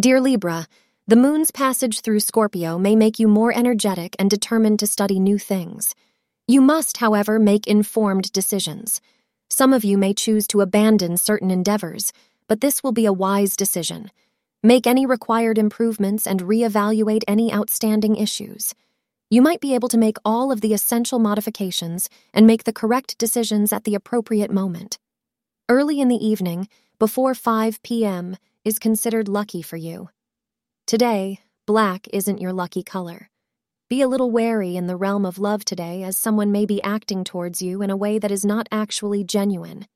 Dear Libra, the moon's passage through Scorpio may make you more energetic and determined to study new things. You must, however, make informed decisions. Some of you may choose to abandon certain endeavors, but this will be a wise decision. Make any required improvements and reevaluate any outstanding issues. You might be able to make all of the essential modifications and make the correct decisions at the appropriate moment. Early in the evening, before 5 p.m., is considered lucky for you. Today, black isn't your lucky color. Be a little wary in the realm of love today, as someone may be acting towards you in a way that is not actually genuine.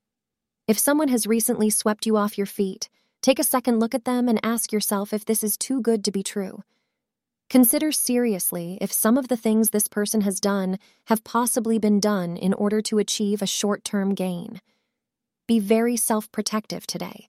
If someone has recently swept you off your feet, take a second look at them and ask yourself if this is too good to be true. Consider seriously if some of the things this person has done have possibly been done in order to achieve a short term gain. Be very self protective today.